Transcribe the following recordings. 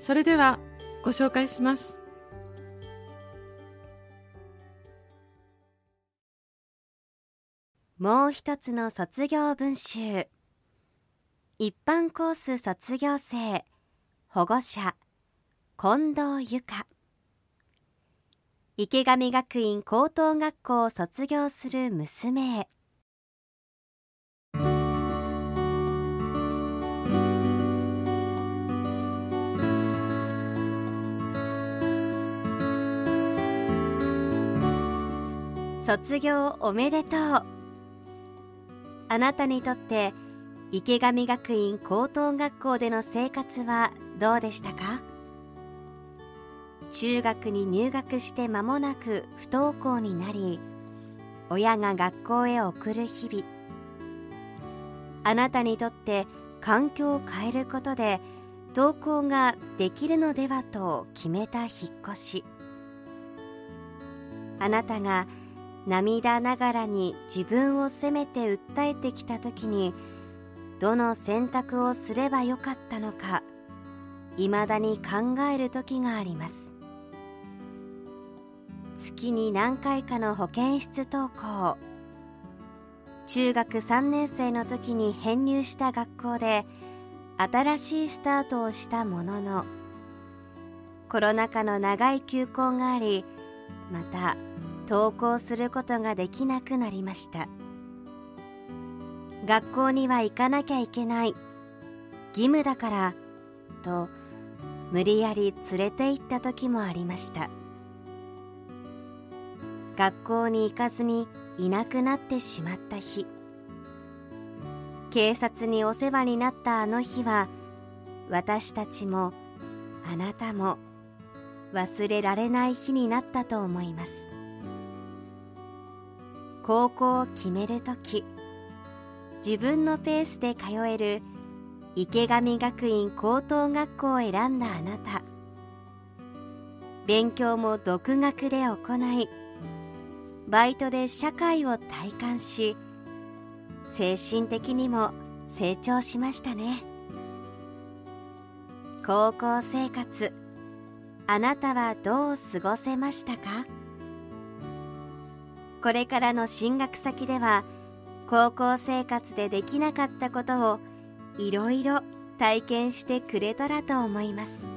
それではご紹介します。もう一つの卒業文集。一般コース卒業生保護者近藤由香。池上学院高等学校を卒業する娘。へ卒業おめでとう。あなたにとって池上学院高等学校での生活はどうでしたか？中学に入学して間もなく不登校になり親が学校へ送る日々。あなたにとって環境を変えることで登校ができるのではと決めた引っ越し。あなたが涙ながらに自分を責めて訴えてきた時にどの選択をすればよかったのか未だに考える時があります。月に何回かの保健室登校。中学3年生の時に編入した学校で新しいスタートをしたもののコロナ禍の長い休校がありまた登校することができなくなりました。学校には行かなきゃいけない。義務だからと無理やり連れて行った時もありました。学校に行かずにいなくなってしまった日。警察にお世話になったあの日は私たちもあなたも忘れられない日になったと思います。高校を決めるとき自分のペースで通える池上学院高等学校を選んだあなた。勉強も独学で行いバイトで社会を体感し精神的にも成長しましたね。高校生活あなたはどう過ごせましたか？これからの進学先では高校生活でできなかったことをいろいろ体験してくれたらと思います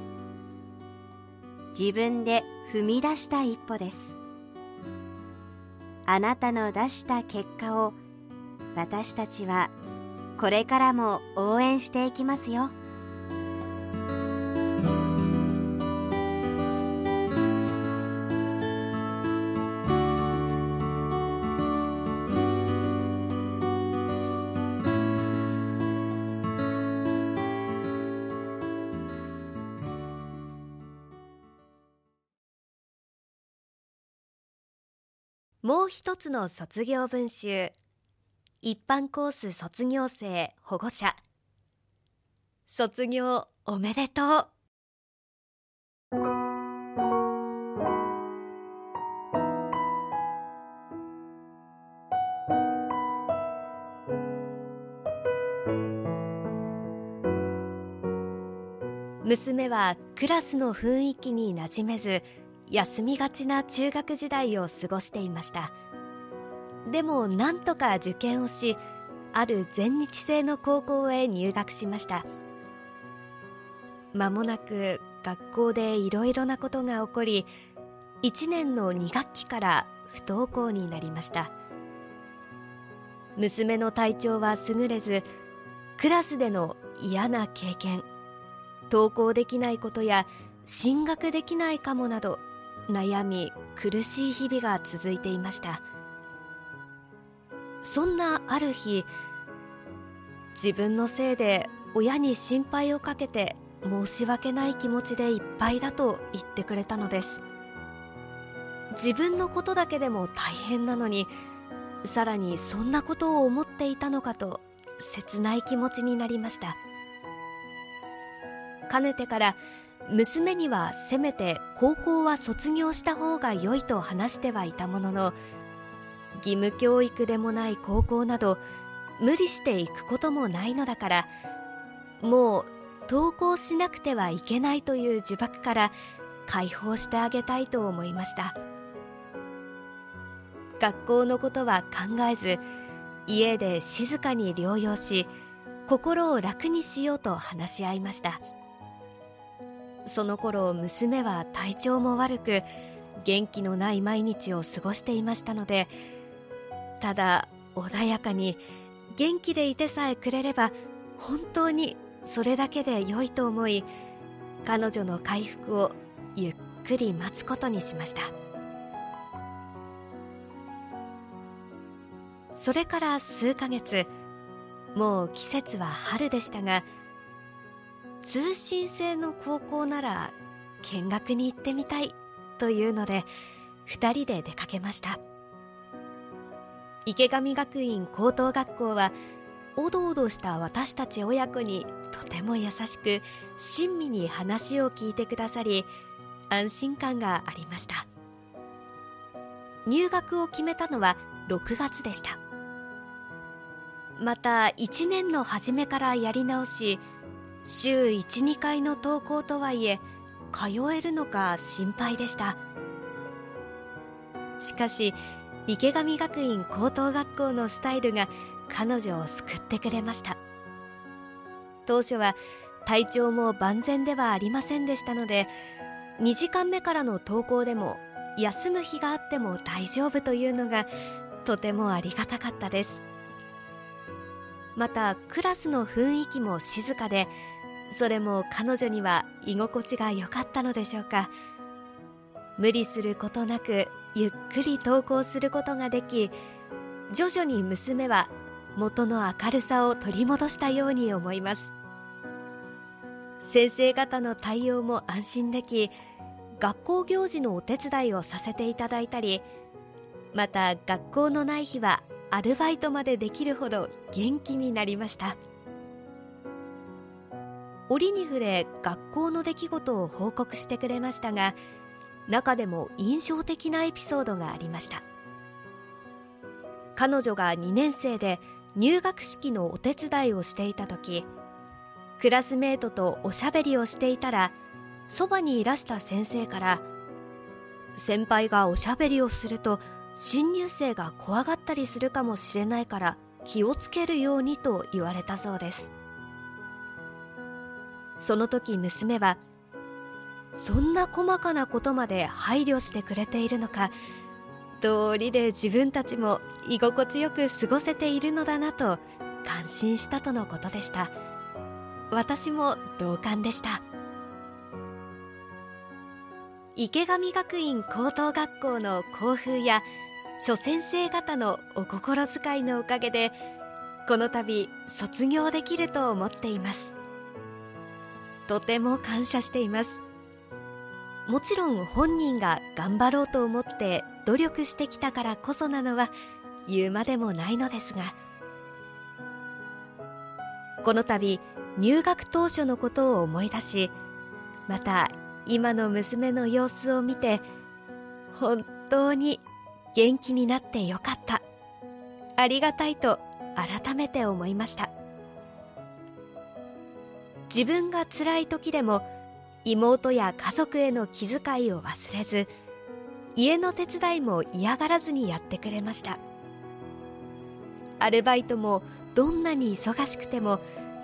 自分で踏み出した一歩ですあなたの出した結果を私たちはこれからも応援していきますよ。もう一つの卒業文集。一般コース卒業生保護者。卒業おめでとう。娘はクラスの雰囲気に馴染めず休みがちな中学時代を過ごしていました。でもなんとか受験をしある全日制の高校へ入学しました。間もなく学校でいろいろなことが起こり1年の2学期から不登校になりました。娘の体調は優れずクラスでの嫌な経験登校できないことや進学できないかもなど悩み苦しい日々が続いていました。そんなある日自分のせいで親に心配をかけて申し訳ない気持ちでいっぱいだと言ってくれたのです。自分のことだけでも大変なのにさらにそんなことを思っていたのかと切ない気持ちになりました。かねてから娘にはせめて高校は卒業した方が良いと話してはいたものの義務教育でもない高校など無理していくこともないのだからもう登校しなくてはいけないという呪縛から解放してあげたいと思いました。学校のことは考えず家で静かに療養し心を楽にしようと話し合いました。その頃娘は体調も悪く元気のない毎日を過ごしていましたのでただ穏やかに元気でいてさえくれれば本当にそれだけで良いと思い彼女の回復をゆっくり待つことにしました。それから数ヶ月もう季節は春でしたが通信制の高校なら見学に行ってみたいというので2人で出かけました。池上学院高等学校はおどおどした私たち親子にとても優しく親身に話を聞いてくださり安心感がありました。入学を決めたのは6月でした。また1年の初めからやり直し週12回の登校とはいえ通えるのか心配でした。しかし池上学院高等学校のスタイルが彼女を救ってくれました。当初は体調も万全ではありませんでしたので2時間目からの登校でも休む日があっても大丈夫というのがとてもありがたかったです。またクラスの雰囲気も静かでそれも彼女には居心地が良かったのでしょうか。無理することなくゆっくり登校することができ徐々に娘は元の明るさを取り戻したように思います。先生方の対応も安心でき学校行事のお手伝いをさせていただいたりまた学校のない日はアルバイトまでできるほど元気になりました。折に触れ学校の出来事を報告してくれましたが中でも印象的なエピソードがありました。彼女が2年生で入学式のお手伝いをしていた時クラスメートとおしゃべりをしていたらそばにいらした先生から先輩がおしゃべりをすると新入生が怖がったりするかもしれないから気をつけるようにと言われたそうです。その時娘はそんな細かなことまで配慮してくれているのか道理で自分たちも居心地よく過ごせているのだなと感心したとのことでした。私も同感でした。池上学院高等学校の校風や諸先生方のお心遣いのおかげでこの度卒業できると思っています。とても感謝しています。もちろん本人が頑張ろうと思って努力してきたからこそなのは言うまでもないのですがこの度入学当初のことを思い出しまた今の娘の様子を見て本当に元気になってよかった。ありがたいと改めて思いました。自分が辛い時でも妹や家族への気遣いを忘れず家の手伝いも嫌がらずにやってくれました。アルバイトもどんなに忙しくても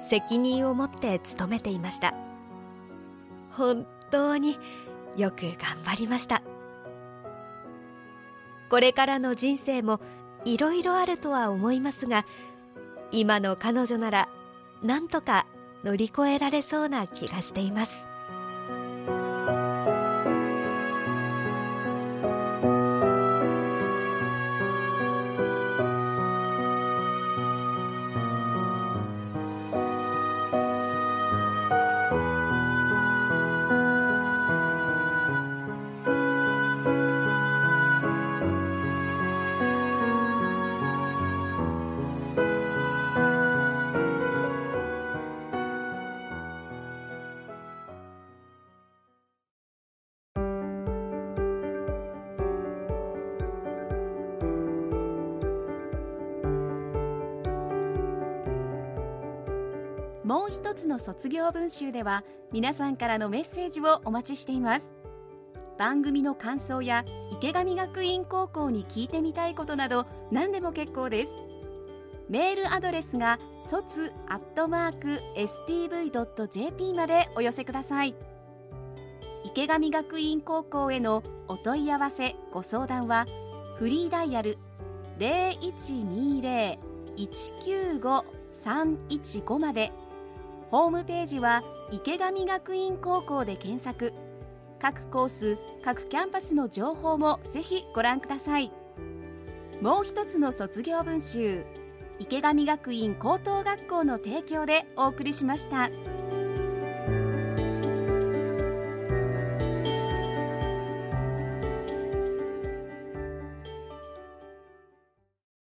責任を持って勤めていました。本当によく頑張りました。これからの人生もいろいろあるとは思いますが今の彼女ならなんとか乗り越えられそうな気がしています。もう一つの卒業文集では皆さんからのメッセージをお待ちしています。番組の感想や池上学院高校に聞いてみたいことなど何でも結構です。メールアドレスが卒アットマーク stv.jp までお寄せください。池上学院高校へのお問い合わせご相談はフリーダイヤル0120-195-315までホームページは池上学院高校で検索各コース各キャンパスの情報もぜひご覧くださいもう一つの卒業文集池上学院高等学校の提供でお送りしました。